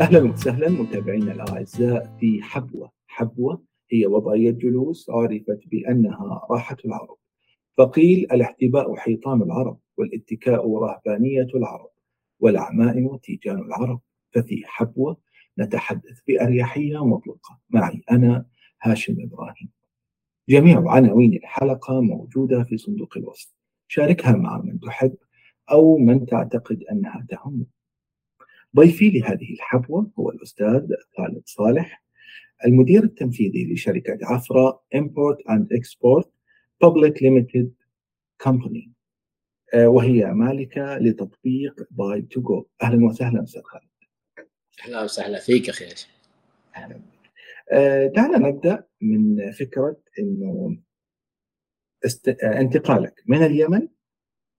أهلا وسهلا متابعينا الأعزاء في حبوة، حبوة هي وضعية جلوس عرفت بأنها راحة العرب. فقيل الاحتباء حيطان العرب والاتكاء رهبانية العرب والعمائم تيجان العرب ففي حبوة نتحدث بأريحية مطلقة معي أنا هاشم إبراهيم. جميع عناوين الحلقة موجودة في صندوق الوصف. شاركها مع من تحب أو من تعتقد أنها تهمك. ضيفي لهذه الحبوة هو الأستاذ خالد صالح المدير التنفيذي لشركة عفرة Import and Export Public Limited Company وهي مالكة لتطبيق باي تو جو. أهلا وسهلا أستاذ خالد. أهلا وسهلا فيك أخي. أهلا. أه دعنا نبدأ من فكرة أنه است... انتقالك من اليمن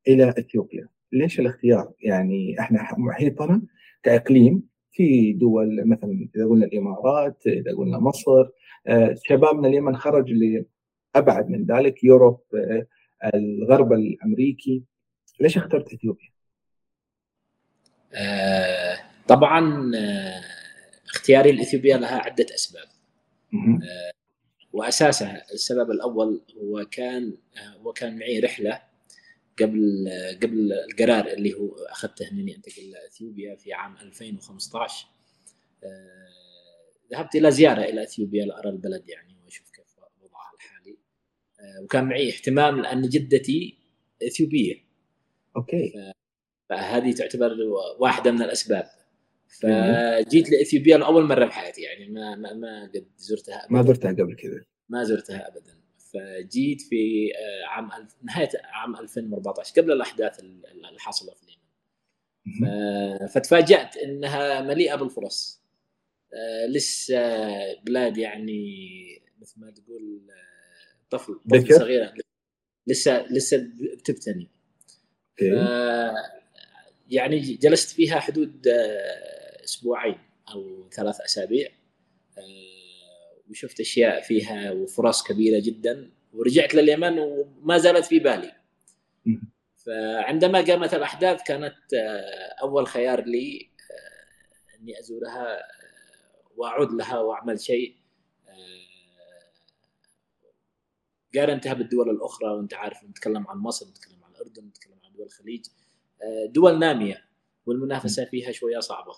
إلى إثيوبيا. ليش الاختيار؟ يعني إحنا محيطنا كإقليم في دول مثلا إذا قلنا الإمارات إذا قلنا مصر شباب من اليمن خرج لأبعد من ذلك يوروب الغرب الأمريكي. ليش اخترت إثيوبيا؟ آه طبعا آه اختياري لإثيوبيا لها عدة أسباب. آه وأساسها السبب الأول هو كان هو كان معي رحلة قبل قبل القرار اللي هو أخذته انني انتقل لاثيوبيا في عام 2015 ذهبت إلى زيارة إلى إثيوبيا لأرى البلد يعني وأشوف كيف وضعها الحالي. وكان معي اهتمام لأن جدتي إثيوبية. أوكي. فهذه تعتبر واحدة من الأسباب. فجيت لإثيوبيا لأول مرة بحياتي يعني ما ما, ما قد زرتها أبداً. ما زرتها قبل كذا. ما زرتها ابدا. فجيت في عام نهاية عام 2014 قبل الأحداث اللي حصلت في اليمن فتفاجأت إنها مليئة بالفرص. لسه بلاد يعني مثل ما تقول طفل طفل صغيره لسه لسه بتبتني. يعني جلست فيها حدود أسبوعين أو ثلاث أسابيع. وشفت أشياء فيها وفرص كبيرة جدا ورجعت لليمن وما زالت في بالي. فعندما قامت الأحداث كانت أول خيار لي أني ازورها وأعود لها وأعمل شيء. قارنتها بالدول الأخرى وأنت عارف نتكلم عن مصر نتكلم عن الأردن نتكلم عن دول الخليج. دول نامية والمنافسة فيها شوية صعبة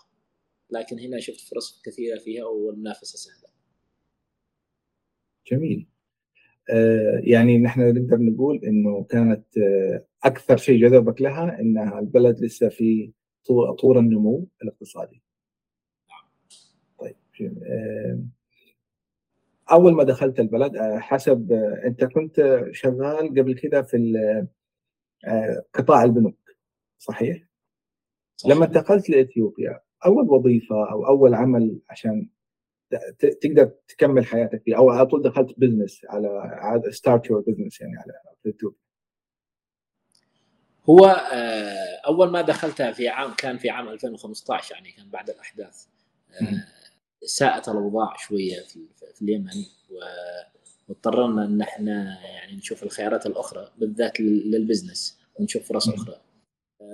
لكن هنا شفت فرص كثيرة فيها والمنافسة سهلة. جميل آه يعني نحن نقدر نقول إنه كانت آه أكثر شيء جذبك لها إنها البلد لسه في طور النمو الاقتصادي. طيب آه أول ما دخلت البلد حسب أنت كنت شغال قبل كده في قطاع البنوك صحيح؟ صحيح. لما انتقلت لإثيوبيا أول وظيفة أو أول عمل عشان تقدر تكمل حياتك فيه أو على طول دخلت business على start your business يعني على يوتيوب هو أول ما دخلتها في عام كان في عام 2015 يعني كان بعد الأحداث. ساءت الاوضاع شوية في, في اليمن واضطررنا إن إحنا يعني نشوف الخيارات الأخرى بالذات للبزنس ونشوف فرص أخرى.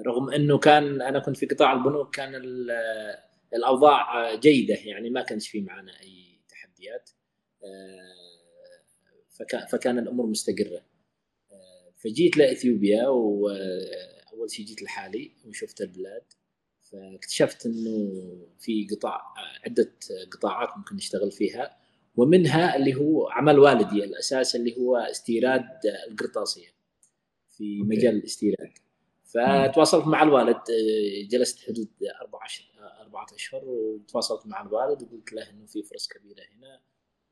رغم إنه كان أنا كنت في قطاع البنوك كان الأوضاع جيدة يعني ما كانش في معنا أي تحديات. فكان الأمور مستقرة. فجيت لإثيوبيا واول شيء جيت لحالي وشفت البلاد. فاكتشفت إنه في قطاع عدة قطاعات ممكن نشتغل فيها. ومنها اللي هو عمل والدي الأساس اللي هو استيراد القرطاسية في مجال الاستيراد. فتواصلت مع الوالد جلست حدود أربع أربعة أشهر وتواصلت مع الوالد وقلت له إنه في فرص كبيرة هنا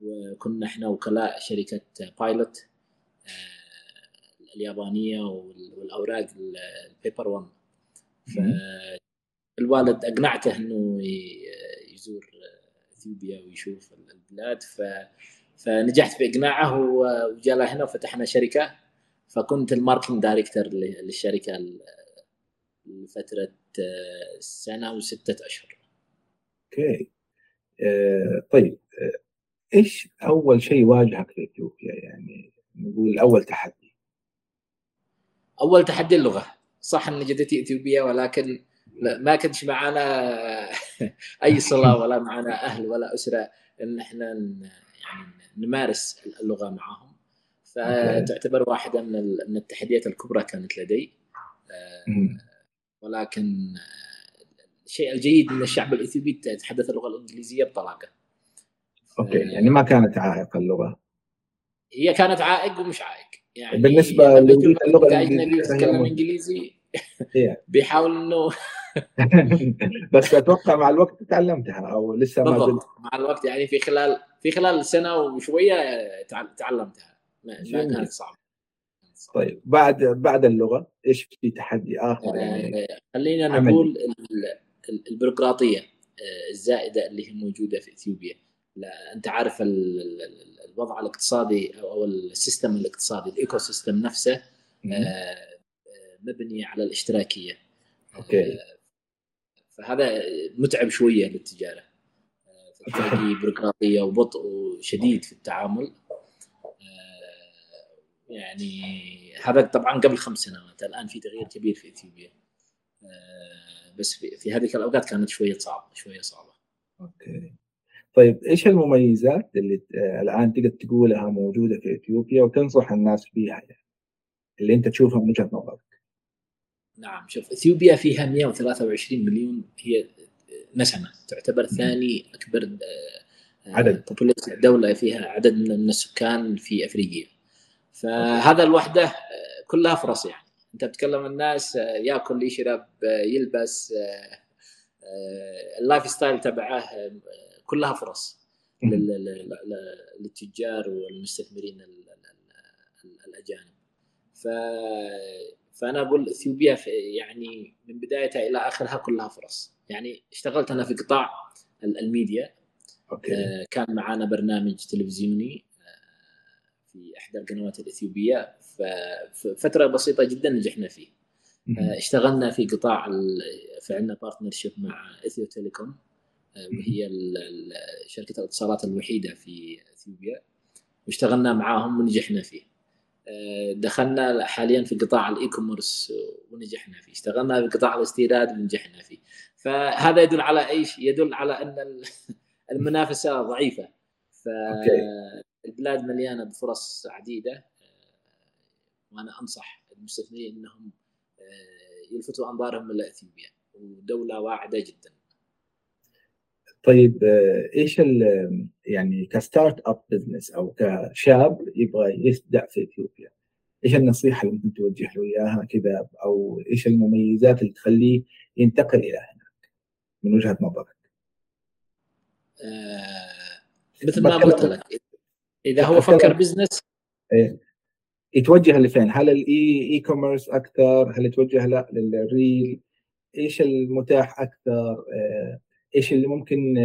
وكنا إحنا وكلاء شركة Pilot اليابانية والأوراق ال Paper 1 فالوالد أقنعته إنه يزور إثيوبيا ويشوف البلاد. ف فنجحت في إقناعه وجاء هنا وفتحنا شركة. فكنت ال marketing director للشركة لفترة سنة وستة أشهر. OK. آه طيب آه إيش أول شيء واجهك في اثيوبيا يعني نقول أول تحدي؟ أول تحدي اللغة، صح إن جدتي إثيوبية ولكن ما كنتش معنا أي صله ولا معنا أهل ولا أسرة إن إحنا يعني نمارس اللغة معهم فتعتبر واحدة من التحديات الكبرى كانت لدي. آه، ولكن الشيء الجيد إن الشعب الإثيوبي يتحدث اللغة الإنجليزية بطلاقة. أوكي يعني ما كانت عائق اللغة. هي كانت عائق ومش عائق. يعني بالنسبة للغة الاجنبي يتكلم إنجليزي بيحاول إنه بس أتوقع مع الوقت تعلمتها أو لسه ما زلت. مع الوقت يعني في خلال في خلال سنة وشوية تعلمتها. ما كانت صعبة. طيب بعد بعد اللغة إيش في تحدي آخر يعني؟ آه، خلينا نقول البيروقراطية آه، الزائدة اللي هي موجودة في إثيوبيا. لا أنت عارف الوضع الاقتصادي أو ال system الاقتصادي ال ecosystem نفسه آه، مبني على الاشتراكية. okay. فهذا متعب شوية للتجارة. فتلاقي بيروقراطية وبطء شديد في التعامل. يعني هذا طبعا قبل خمس سنوات الآن في تغيير كبير في إثيوبيا. آه، بس في, في هذيك الأوقات كانت شوية صعبة شوية صعبة. أوكي. طيب إيش المميزات اللي الآن تقدر تقولها موجودة في إثيوبيا وتنصح الناس فيها يعني؟ اللي أنت تشوفها من وجهة نظرك. نعم شوف إثيوبيا فيها 123 مليون هي نسمة تعتبر ثاني أكبر آه، عدد. دولة فيها عدد من السكان في أفريقيا. فهذا الوحدة آه، كلها فرص يعني. أنت بتكلم الناس آه، يأكل يشرب آه، يلبس ال lifestyle تبعه كلها فرص للتجار والمستثمرين الأجانب. ف فأنا أقول إثيوبيا يعني من بدايتها إلى آخرها كلها فرص. يعني اشتغلت أنا في قطاع ال media okay. كان معنا برنامج تلفزيوني في إحدى القنوات الإثيوبية ففتره بسيطة جدا نجحنا فيه. آه، اشتغلنا في قطاع فعلنا partnership مع إثيو تيليكوم آه، وهي شركة الاتصالات الوحيدة في إثيوبيا واشتغلنا معاهم ونجحنا فيه. آه، دخلنا حاليا في قطاع ال e-commerce ونجحنا فيه. اشتغلنا في قطاع الاستيراد ونجحنا فيه. فهذا يدل على إيش؟ يدل على إن المنافسة ضعيفة. ف البلاد مليانة بفرص عديدة. آه، وأنا أنصح المستثمرين إنهم آه، يلفتوا أنظارهم إلى إثيوبيا. ودوله واعدة جدا. طيب آه، إيش يعني ك startup business أو كشاب يبغى يبدأ في إثيوبيا؟ إيش النصيحة اللي ممكن توجه له إياها كذا؟ أو إيش المميزات اللي تخليه ينتقل إلى هناك؟ من وجهة نظرك؟ آه مثل ما قلت لك إذا هو فكر business إيه. يتوجه لفين؟ هل ال e- e-commerce أكثر؟ هل يتوجه لا للريل؟ إيش المتاح أكثر؟ إيه، إيش اللي ممكن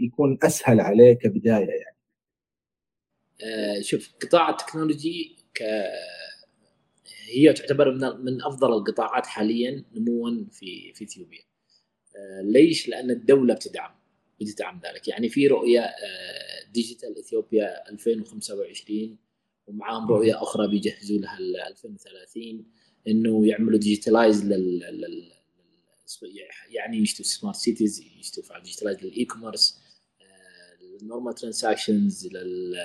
يكون أسهل عليه كبداية يعني؟ آه شوف قطاع ال technology ك هي تعتبر من من أفضل القطاعات حاليا نموا في في إثيوبيا. آه ليش؟ لأن الدولة بتدعم بتدعم ذلك، يعني في رؤية آه Digital Ethiopia 2025 ومعاهم رؤية أخرى بيجهزوا لها 2030 إنه يعملوا digitalize لل يعني يشتوا smart cities يشتوا digitalize لل e-commerce ال normal transactions لل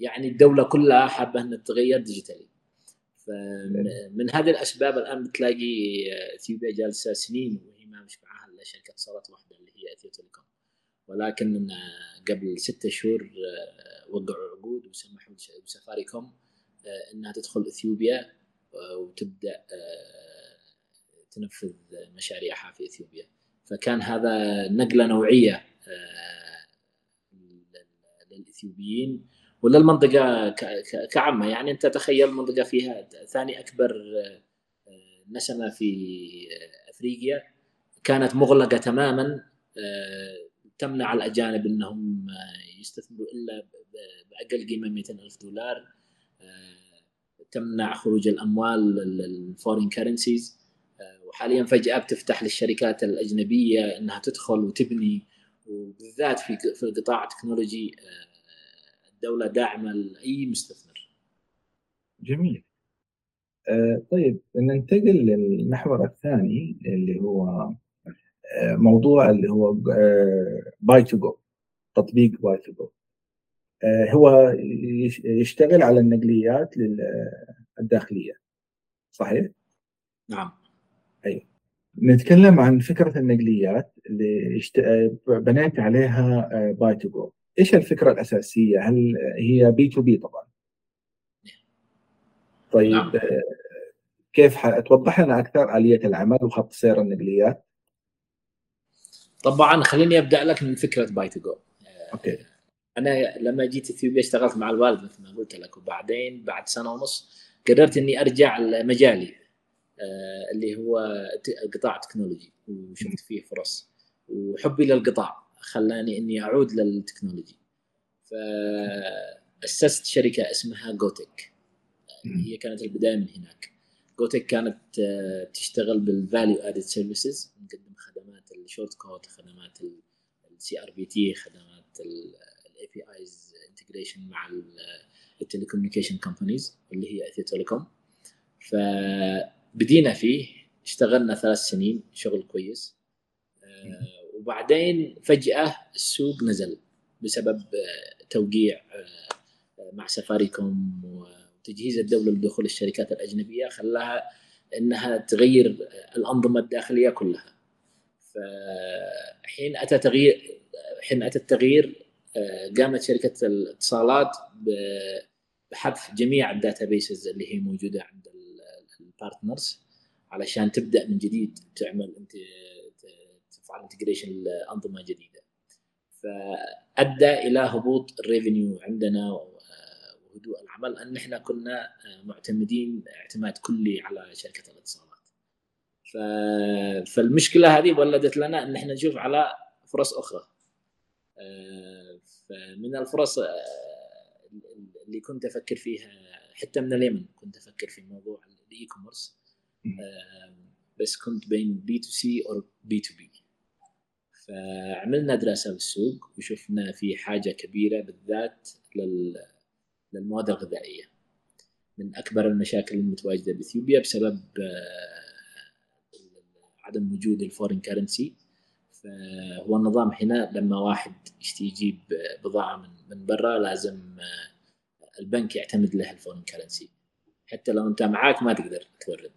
يعني الدولة كلها حابة إنها تتغير digitally فمن هذه الأسباب الآن بتلاقي اثيوبيا جالسة سنين وهي ما مش معاها إلا شركة اتصالات واحدة. اثيو تيليكوم ولكن قبل ستة شهور آه، وقعوا عقود وسمحوا لسفاري كوم آه، إنها تدخل إثيوبيا آه، وتبدأ تنفذ مشاريعها في إثيوبيا. فكان هذا نقلة نوعية للإثيوبيين وللمنطقة كعامة. يعني أنت تخيل منطقة فيها ثاني أكبر نسمه في أفريقيا كانت مغلقة تماما تمنع الأجانب إنهم يستثمروا إلا بأقل قيمة 200 ألف دولار آه، تمنع خروج الأموال ال foreign currencies آه، وحاليا فجأة بتفتح للشركات الأجنبية إنها تدخل وتبني وبالذات في في القطاع التكنولوجي آه، الدولة داعمة لأي مستثمر. جميل. آه، طيب ننتقل للمحور الثاني اللي هو آه، موضوع اللي هو باي تو جو تطبيق باي تو جو هو يشتغل على النقليات الداخلية صحيح؟ نعم أيوه نتكلم عن فكرة النقليات اللي يشت... بنيت عليها باي تو جو إيش الفكرة الأساسية؟ هل هي B2B طبعا؟ طيب نعم. كيف توضح لنا أكثر آلية العمل وخط سير النقليات؟ طبعا خليني أبدأ لك من فكرة باي تو جو. okay. أنا لما جيت إثيوبيا اشتغلت مع الوالد مثل ما قلت لك وبعدين بعد سنة ونص قررت إني أرجع لمجالي آه، اللي هو قطاع تكنولوجي وشفت فيه فرص. وحبي للقطاع خلاني إني أعود لل technology. فاسست شركة اسمها جوتك هي كانت البداية من هناك. جوتك كانت آه، تشتغل بال value added services نقدم خدمات ال short code خدمات ال CRBT خدمات ال APIs integration مع ال telecommunication companies اللي هي اثيو تيليكوم فبدينا فيه اشتغلنا ثلاث سنين شغل كويس. آه، وبعدين فجأة السوق نزل بسبب آه، توقيع مع سفاريكوم تجهيز الدولة لدخول الشركات الأجنبية خلاها إنها تغير الأنظمة الداخلية كلها. فحين أتى تغيير حين أتى التغيير آه، قامت شركة الاتصالات بحذف جميع ال databases اللي هي موجودة عند ال partners علشان تبدأ من جديد تعمل انت تفعل integration لأنظمة جديدة. فأدى إلى هبوط ال revenue عندنا هدوء العمل أن إحنا كنا آه، معتمدين اعتماد كلي على شركة الاتصالات. ف... فالمشكلة هذه ولدت لنا أن إحنا نشوف على فرص أخرى. آه، فمن الفرص آه، اللي كنت أفكر فيها حتى من اليمن كنت أفكر في موضوع ال e-commerce بس كنت بين B2C أو B2B فعملنا دراسة بالسوق وشفنا في حاجة كبيرة بالذات لل للمواد الغذائية. من أكبر المشاكل المتواجدة بإثيوبيا بسبب آه، عدم وجود ال foreign currency فهو النظام هنا لما واحد يشتي يجيب بضاعة من من برا لازم آه، البنك يعتمد له ال foreign currency حتى لو أنت معاك ما تقدر تورد.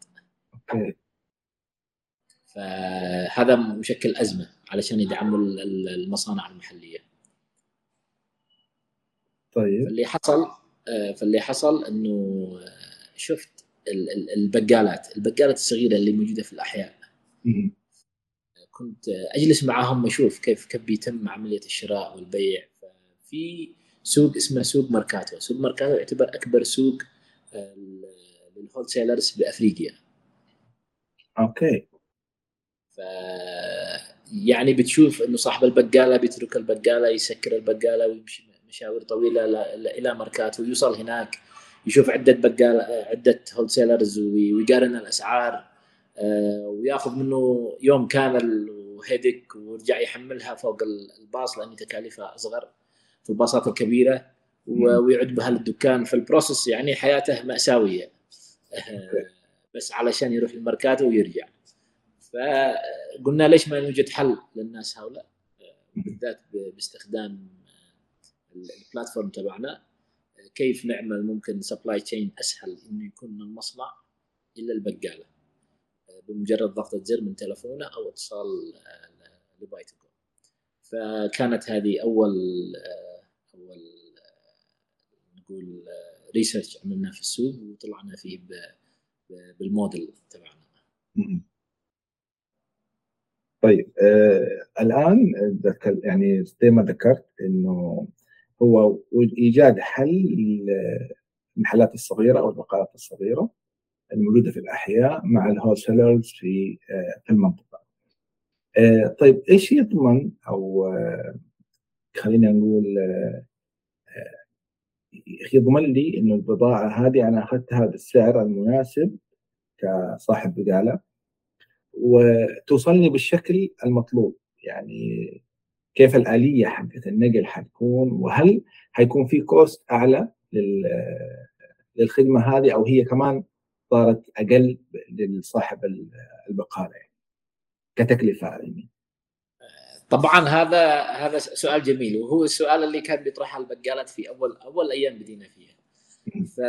okay. فهذا مشكل أزمة علشان يدعموا المصانع المحلية. طيب. اللي حصل فاللي حصل إنه آه، شفت البقالات البقالات الصغيرة اللي موجودة في الأحياء. كنت أجلس معاهم أشوف كيف كيف بيتم عملية الشراء والبيع. في سوق اسمه سوق ماركاتو. سوق ماركاتو يعتبر أكبر سوق آه، لل wholesalers بأفريقيا. Okay. ف يعني بتشوف إنه صاحب البقالة بيترك البقالة يسكر البقالة ويمشي. مشاوير طويلة إلى ماركاتو ويوصل هناك يشوف عدة بقال عدة wholesalers ويقارن الأسعار آه، ويأخذ منه يوم كامل وهيدك ويرجع يحملها فوق الباص لأن تكاليفها أصغر في الباصات الكبيرة ويعود بها للدكان فال process يعني حياته مأساوية آه، بس علشان يروح الماركاتو ويرجع. فقلنا ليش ما يوجد حل للناس هؤلاء؟ آه، بالذات باستخدام ال platform تبعنا كيف نعمل ممكن supply chain أسهل إنه يكون من المصنع إلى البقالة بمجرد ضغطه زر من تلفونه أو اتصال لبايتكو فكانت هذه أول أول نقول ريسيرش عملناه في السوق وطلعنا فيه بالموديل تبعنا. طيب آه الآن يعني زي ما ذكرت إنه هو إيجاد حل للمحلات الصغيرة أو البقالات الصغيرة الموجودة في الأحياء مع الهول سيلرز في آه، في المنطقة. آه، طيب إيش يضمن أو آه، خلينا نقول يضمن لي إنه البضاعة هذه أنا أخذتها بالسعر المناسب كصاحب بقالة وتوصلني بالشكل المطلوب يعني كيف الآلية حقت النقل حتكون وهل حيكون في cost أعلى للخدمة هذه أو هي كمان صارت أقل لصاحب البقالة يعني كتكلفة يعني. طبعا هذا هذا سؤال جميل وهو السؤال اللي كان بيطرحه البقالات في أول أول أيام بدينا فيها. ف...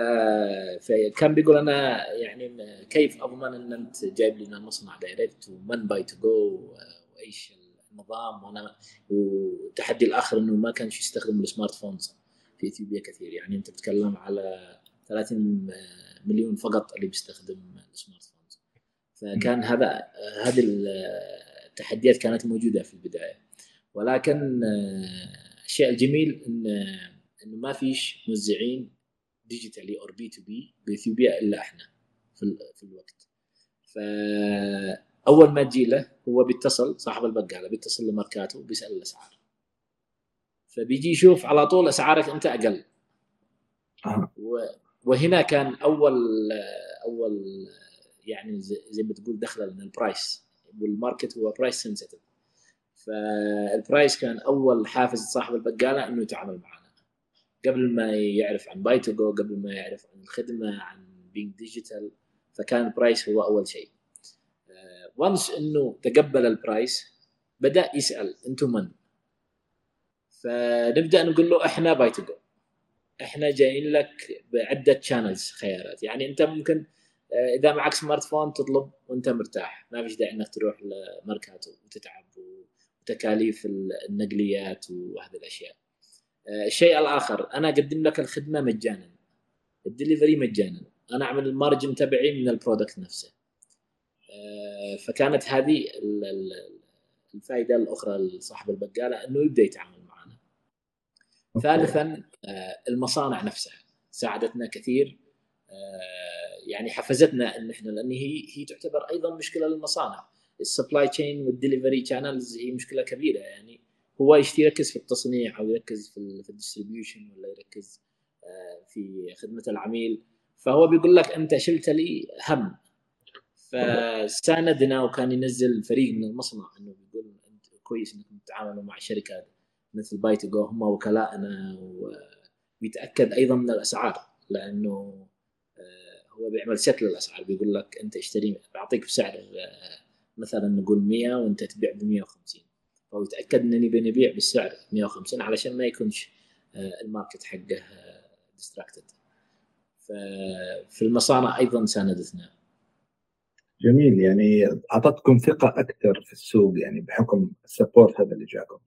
فكان بيقول أنا يعني كيف أضمن إن أنت جايب لنا مصنع direct ومن باي تو جو وإيش النظام وأنا والتحدي الآخر إنه ما كانش يستخدم ال smartphones في إثيوبيا كثير. يعني أنت بتتكلم على 30 مليون فقط اللي بيستخدم ال smartphones. فكان هذا هذه التحديات كانت موجودة في البداية. ولكن الشيء الجميل إن انه ما فيش موزعين digitally or B2B بإثيوبيا إلا إحنا في, في الوقت. فاول ما تجي له هو بيتصل صاحب البقاله بيتصل لماركاتو بيسال الأسعار. فبيجي يشوف على طول أسعارك أنت أقل. وهنا كان أول أول يعني زي ما تقول دخل لنا ال price وال market هو price sensitive فال price كان أول حافز صاحب البقاله إنه يتعامل معنا. قبل ما يعرف عن باي تو جو قبل ما يعرف عن الخدمة عن being digital فكان ال price هو أول شيء. و once إنه تقبل ال price بدأ يسأل أنتم من؟ فنبدأ نقول له إحنا باي تو جو إحنا جايين لك بعدة channels خيارات. يعني أنت ممكن إذا معك smartphone تطلب وأنت مرتاح. ما فيش داعي إنك تروح لماركاتو وتتعب وتكاليف النقليات وهذه الأشياء. الشيء الآخر أنا أقدم لك الخدمة مجانا. الدليفري مجانا. أنا أعمل ال margin تبعي من ال product نفسه. فكانت هذه الفائدة الأخرى لصاحب البقالة إنه يبدأ يتعامل معنا. ثالثا المصانع نفسها ساعدتنا كثير. يعني حفزتنا إن إحنا لأن هي هي تعتبر أيضا مشكلة للمصانع. ال supply chain وال delivery channels هي مشكلة كبيرة. يعني هو يركز في التصنيع أو يركز في في ال distribution ولا يركز في خدمة العميل. فهو بيقول لك أنت شلت لي هم. فساندنا وكان ينزل فريق من المصنع إنه بيقول أنت كويس إنكم تتعاملوا مع شركات مثل باي تو جو هم وكلائنا وبيتاكد أيضا من الأسعار لأنه هو بيعمل set للاسعار بيقول لك أنت اشتري بعطيك بسعر مثلا نقول 100 وأنت تبيع ب 150 فهو يتأكد انني بنبيع بالسعر 150 علشان ما يكونش ال market حقه disrupted ففي المصانع أيضا ساندتنا. جميل يعني أعطتكم ثقة أكثر في السوق يعني بحكم ال support هذا اللي جاكم.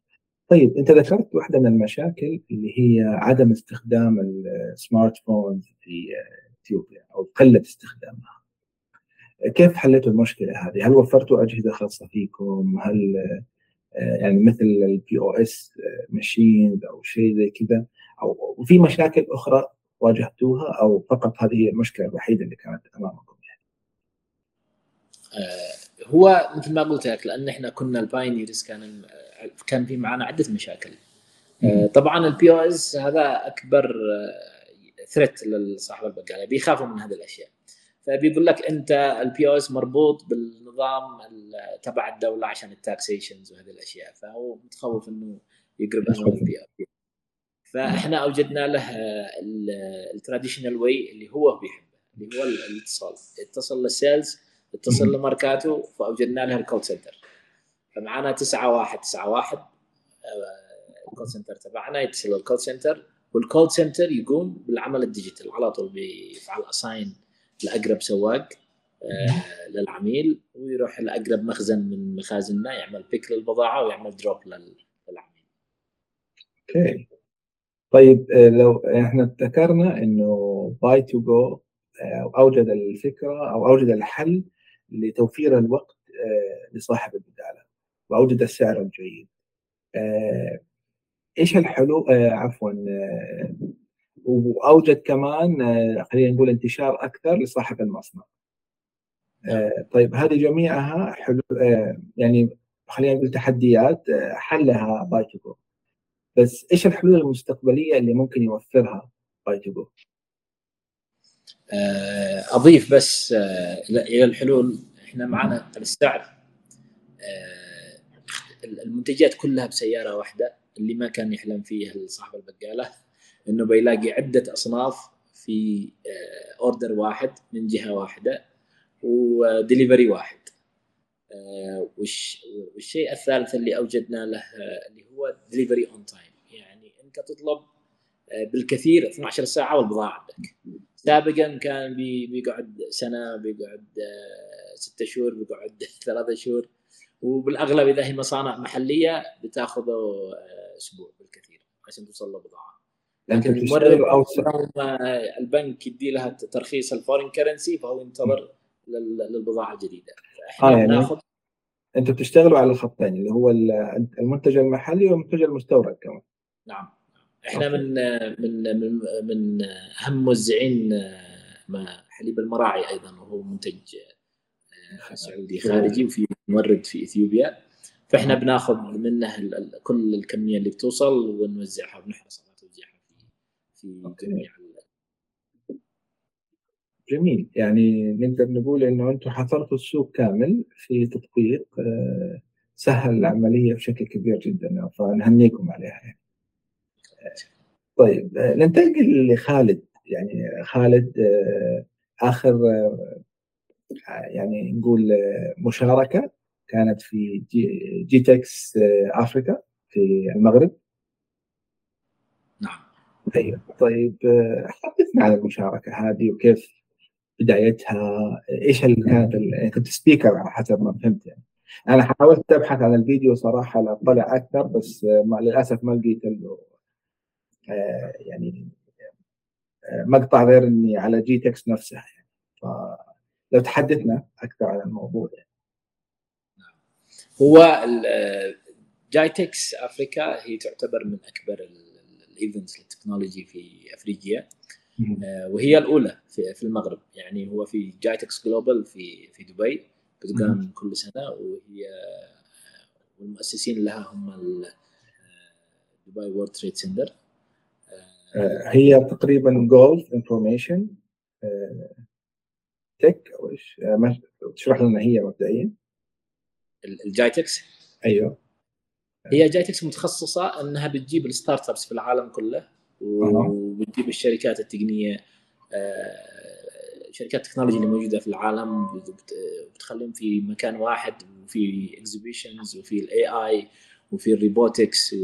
طيب أنت ذكرت واحدة من المشاكل اللي هي عدم استخدام ال smartphones في إثيوبيا أو قلة استخدامها. كيف حليتوا المشكلة هذه؟ هل وفرتوا أجهزة خاصة فيكم؟ هل يعني مثل ال POS machines أو شيء زي كذا أو وفي مشاكل أخرى واجهتوها أو فقط هذه هي المشكلة الوحيدة اللي كانت أمامكم؟ هو مثل ما قلت لك لأن إحنا كنا ال pioneers كان كان في معنا عدة مشاكل. طبعا ال POS هذا أكبر threat لصاحب البقاله بيخافوا من هذه الأشياء. فبيقول لك أنت ال POS مربوط بالنظام تبع الدولة عشان ال taxations وهذه الأشياء فهو متخوف إنه يقرب من ال PO فإحنا أوجدنا له ال traditional way اللي هو بيحبه اللي هو الاتصال. اتصل لل sales اتصل لماركاته فأوجدنا لها ال call center فمعنا 9191 ال call center تبعنا يتصل ال call center وال call center يقوم بالعمل ال digital على طول بيفعل assign لأقرب سواق للعميل ويروح لأقرب مخزن من مخازننا يعمل pick للبضاعة ويعمل drop للعميل. okay. طيب لو إحنا ذكرنا إنه باي تو جو أوجد الفكرة أو أوجد الحل لتوفير الوقت لصاحب البقاله وأوجد السعر الجيد. إيش الحلول عفوا وأوجد كمان خلينا نقول انتشار أكثر لصاحب المصنع. طيب هذه جميعها حلو يعني خلينا نقول تحديات حلها باي تو جو. بس إيش الحلول المستقبلية اللي ممكن يوفرها باي تو جو؟ أضيف بس إلى الحلول. إحنا معنا السعر المنتجات كلها بسيارة واحدة. اللي ما كان يحلم فيها صاحب البقالة إنه بيلاقي عدة أصناف في order واحد من جهة واحدة ودليفري واحد. آه، والشيء الثالث اللي أوجدنا له اللي هو delivery on time يعني أنت تطلب بالكثير 12 ساعة والبضاعة عندك. سابقا كان بيقعد سنة بيقعد ستة شهور بيقعد ثلاثة شهور. وبالأغلب إذا هي مصانع محلية بتاخذه أسبوع بالكثير عشان توصل له بضاعة. لكن المورد أو البنك يدي لها ترخيص الفورين كرنسي فهو ينتظر للبضاعة الجديدة. فاحنا آه يعني بناخذ أنتم بتشتغلوا على الخطين اللي هو المنتج المحلي والمنتج المستورد كمان. نعم. إحنا من من من من أهم موزعين حليب المراعي أيضا وهو منتج سعودي خارجي وفي مورد في إثيوبيا. فإحنا بناخذ منه كل الكمية اللي بتوصل ونوزعها ونحرص على توزيعها في في جميع جميل. يعني نقدر نقول إنه أنتم حصرتوا السوق كامل في تطبيق آه، سهل العملية بشكل كبير جدا فنهنيكم عليها. يعني. طيب آه، ننتقل لخالد. يعني خالد آه، آخر يعني نقول مشاركة كانت في جي, جي تكس أفريكا في المغرب. نعم. أيوه طيب حدثنا عن المشاركة هذه وكيف بدايتها؟ إيش اللي كانت يعني كنت speaker على حسب ما فهمت يعني. أنا حاولت أبحث عن الفيديو صراحة لاطلع أكثر بس ما للأسف ما لقيت له آه، يعني آه، مقطع غير إني على جي تكس نفسها يعني. فلو تحدثنا أكثر عن الموضوع يعني. هو جايتكس أفريكا هي تعتبر من أكبر ال events لل technology في أفريقيا. آه، وهي الأولى في, في المغرب. يعني هو في جايتكس Global في في دبي بتقام كل سنة وهي والمؤسسين لها هم دبي World Trade Center هي تقريبا Gulf Information Tech أو إيش؟ آه، تشرح لنا هي مبدئيا. الجايتكس؟ أيوه. هي جايتكس متخصصة إنها بتجيب ال startups في العالم كله وبتجيب الشركات التقنية آه، شركات ال technology اللي موجودة في العالم بتخليهم في مكان واحد وفي exhibitions وفي ال AI وفي ال robotics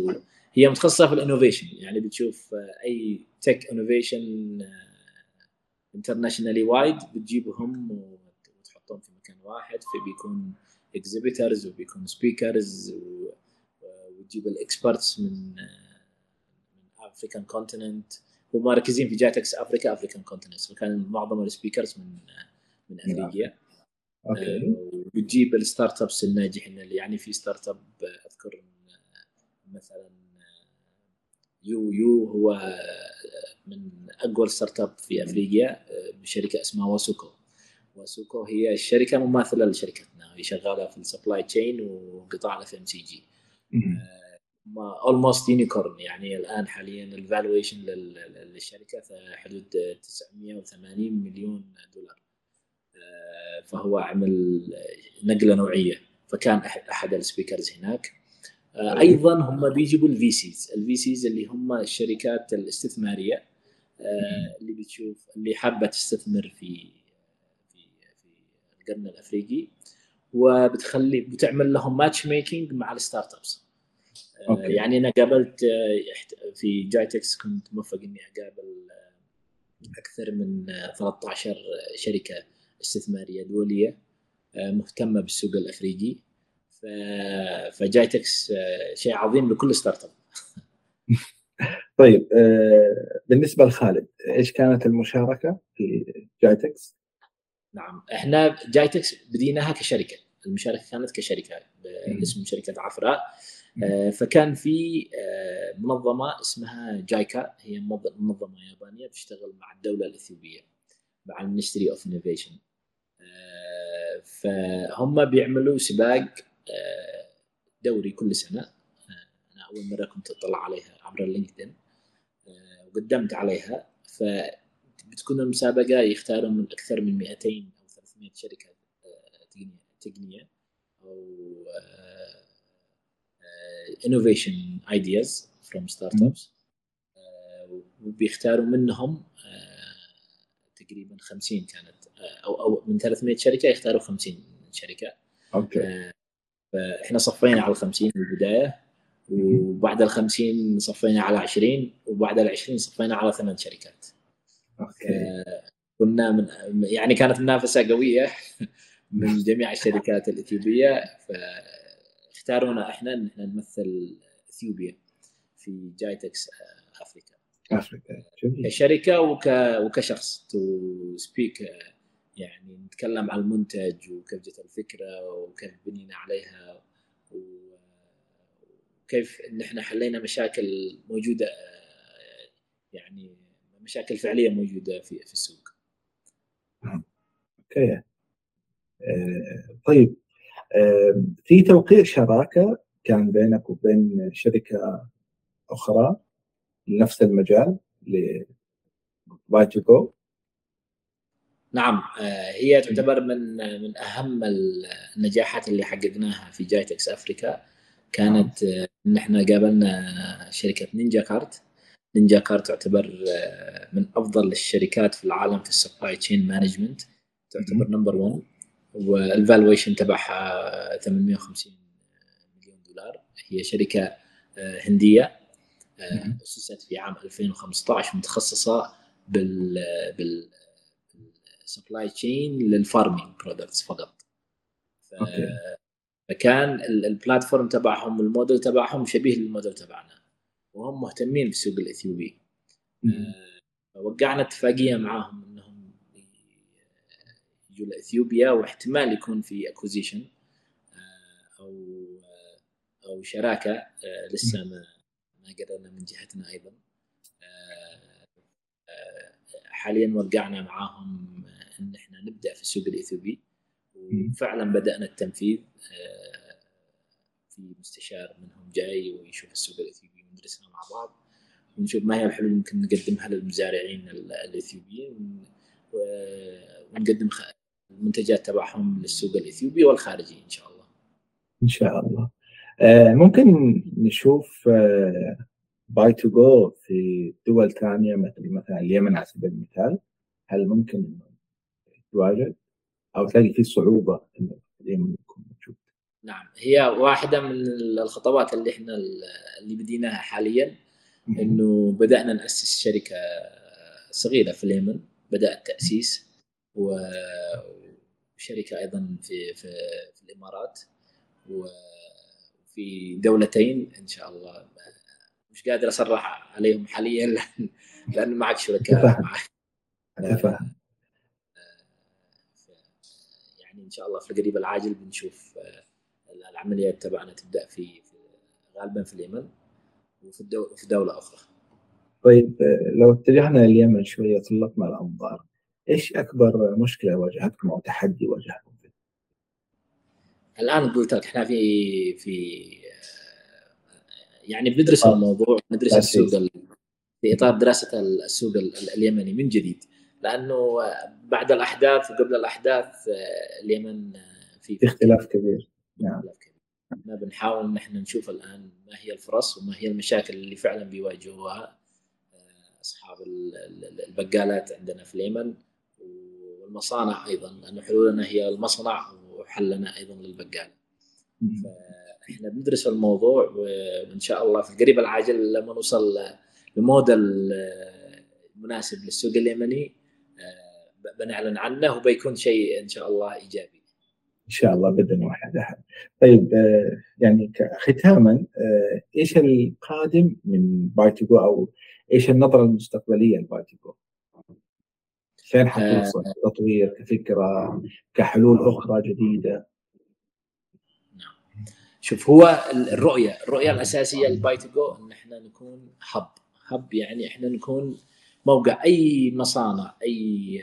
هي متخصصة في ال innovation يعني بتشوف أي tech innovation internationally wide بتجيبهم وتحطهم في مكان واحد فبيكون exhibitors وبيكون speakers وتجيب ال experts من African continent ومركزين في جاتكس أفريكا African continent فكان معظم ال speakers من من افريقيا okay آه، وتجيب ال startups الناجحين اللي يعني في startup أذكر مثلا يو يو هو من أقوى startup في افريقيا بشركة اسمها واسوكو. واسوكو هي الشركة مماثلة لشركتنا. هي شغالة في ال supply chain وقطاع ال FMCG almost unicorn يعني الآن حاليا ال valuation للشركة في حدود 980 مليون دولار. آه، فهو عمل نقلة نوعية. فكان احد ال speakers هناك. أيضا هم بيجيبوا ال VCs ال VCs اللي هم الشركات الاستثمارية آه، اللي بتشوف اللي حابة تستثمر في في في القرن الأفريقي وبتخلي بتعمل لهم matchmaking مع ال startups. okay. يعني أنا قابلت آه، في جايتكس كنت موفق إني أقابل آه، أكثر من 13 آه، شركة استثمارية دولية مهتمة بالسوق الأفريقي. فجايتكس شيء عظيم لكل startup. طيب بالنسبة لخالد إيش كانت المشاركة في جايتكس؟ نعم إحنا جايتكس بديناها كشركة. المشاركة كانت كشركة باسم شركة عفراء. آه، فكان في آه، منظمة اسمها جايكا هي منظمة يابانية بتشتغل مع الدولة الإثيوبية مع ال Ministry of Innovation فهم بيعملوا سباق آه، دوري كل سنة. أنا أول مرة كنت أطلع عليها عبر ال LinkedIn وقدمت عليها. فبتكون المسابقة يختارون من أكثر من 200 أو 300 شركة تقنيه تقنية أو innovation ideas from startups. وبيختاروا منهم تقريبا 50 كانت أو أو من 300 شركة يختاروا 50 شركة. أوكي. فإحنا صفينا على ال 50 في البداية وبعد ال 50 صفينا على 20 وبعد ال 20 صفينا على ثمان شركات. okay كنا من يعني كانت منافسة قوية من جميع الشركات الإثيوبية فاختارونا إحنا إن إحنا نمثل إثيوبيا في جايتكس أفريكا. أفريكا جميل كشركة وك وكشخص to speak يعني نتكلم عن المنتج وكيف جت الفكرة وكيف بنينا عليها وكيف ان إحنا حلينا مشاكل موجودة يعني مشاكل فعلية موجودة في في السوق. okay. آه، طيب. آه، في توقيع شراكة كان بينك وبين شركة أخرى لنفس المجال باي تو جو نعم آه، هي تعتبر من من أهم النجاحات اللي حققناها في جايتكس أفريكا. كانت آه، ان إحنا قابلنا شركة نينجا كارت. نينجا كارت تعتبر آه، من أفضل الشركات في العالم في ال supply chain management تعتبر number 1 وال valuation تبعها 850 مليون دولار. هي شركة هندية أسست في عام 2015 متخصصة بال بال supply chain لل farming products فقط. ف... فكان ال platform تبعهم الموديل تبعهم شبيه للموديل تبعنا. وهم مهتمين بالسوق الإثيوبي. آه وقعنا اتفاقية معاهم إنهم يجوا لإثيوبيا واحتمال يكون في acquisition آه أو آه أو شراكة لسه ما ما قررنا من جهتنا أيضا. حاليا وقعنا معاهم أن إحنا نبدأ في السوق الإثيوبي. وفعلا بدأنا التنفيذ في مستشار منهم جاي ويشوف السوق الإثيوبي وندرسها مع بعض. ونشوف ما هي الحلول اللي ممكن نقدمها للمزارعين الإثيوبيين. ونقدم المنتجات تبعهم للسوق الإثيوبي والخارجي إن شاء الله. إن شاء الله. ممكن نشوف باي تو جو في دول ثانية مثل مثلا اليمن على سبيل المثال. هل ممكن تواجد أو تلاقي في صعوبة انه اليمن يكون موجود؟ نعم هي واحدة من الخطوات اللي إحنا اللي بديناها حاليا إنه بدأنا نأسس شركة صغيرة في اليمن بدأ التأسيس وشركه أيضا في في, في الإمارات وفي دولتين إن شاء الله. مش قادر أصرح عليهم حاليا لأن لأن معك شركاء معك اتفهم يعني ان شاء الله في القريب العاجل بنشوف العمليات تبعنا تبدأ في, في غالبا في اليمن وفي الدو في دولة أخرى. طيب لو اتجهنا لليمن شوية طلقنا الأنظار إيش أكبر مشكلة واجهتكم أو تحدي واجهكم فيه؟ الآن قلت لك إحنا في في يعني بندرس الموضوع ندرس السوق في إطار دراسة السوق اليمني من جديد لأنه بعد الأحداث وقبل الأحداث اليمن في اختلاف كبير. نعم. إحنا بنحاول ان إحنا نشوف الآن ما هي الفرص وما هي المشاكل اللي فعلا بيواجهوها أصحاب البقالات عندنا في اليمن والمصانع أيضا لأنه حلولنا هي المصنع وحلنا أيضا للبقاله إحنا بندرس الموضوع وإن شاء الله في القريب العاجل لما نوصل لموديل مناسب للسوق اليمني. بنعلن عنه وبيكون شيء إن شاء الله إيجابي. إن شاء الله باذن واحد أحد. طيب يعني ختاما إيش القادم من بايتيجو أو إيش النظرة المستقبلية لبايتيجو؟ فين حتوصل كتطوير كفكرة كحلول أخرى جديدة؟ شوف هو الرؤية الرؤية الأساسية لبايتجو إن إحنا نكون hub hub يعني إحنا نكون موقع أي مصانع أي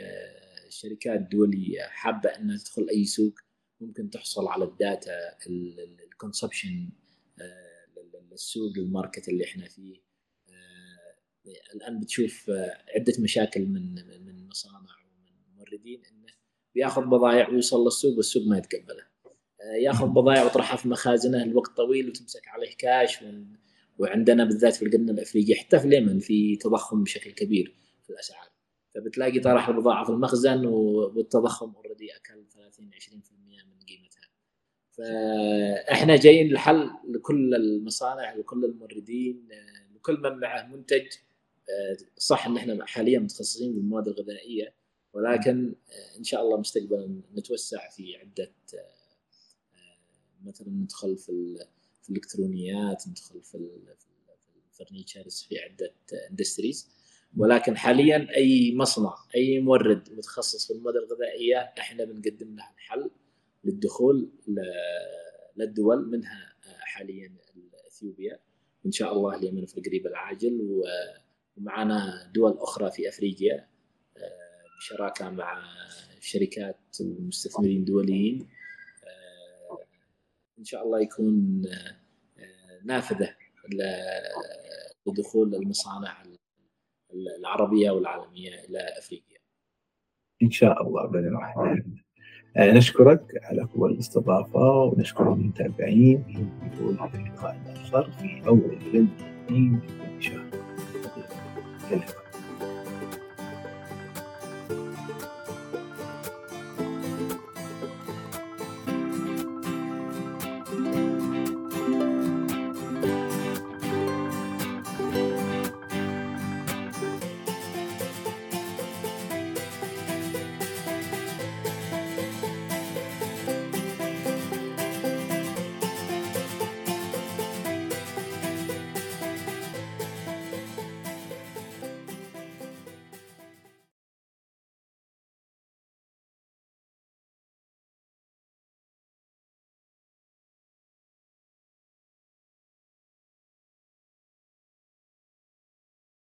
شركات دولية حابة إنها تدخل أي سوق ممكن تحصل على ال data ال consumption السوق ال market اللي إحنا فيه. الآن بتشوف عدة مشاكل من من مصانع ومن موردين إنه بياخذ بضائع ويوصل للسوق والسوق ما يتقبله. ياخذ بضائع ويطرحها في مخازنه لوقت طويل وتمسك عليه كاش وعندنا بالذات في القرن الأفريقي حتى في اليمن في تضخم بشكل كبير في الأسعار. فبتلاقي طرح البضاعه في المخزن والتضخم already اكل 30 20% من قيمتها. فإحنا جايين لحل لكل المصانع لكل الموردين لكل من معه منتج صح إن إحنا حاليا متخصصين بالمواد الغذائية ولكن إن شاء الله مستقبلا نتوسع في عدة مثلا ندخل في, في الإلكترونيات ندخل في ال furnitures في عدة industries ولكن حاليا أي مصنع أي مورد متخصص في المواد الغذائية إحنا بنقدم له الحل للدخول للدول منها حاليا إثيوبيا. وان شاء الله اليمن في القريب العاجل. ومعنا دول أخرى في أفريقيا بشراكة مع شركات ومستثمرين دوليين إن شاء الله يكون نافذة لدخول المصانع العربية والعالمية إلى أفريقيا. إن شاء الله بإذن الله نشكرك على قبول الاستضافة ونشكر المتابعين في اللقاء الآخر في أول يوم من شهر.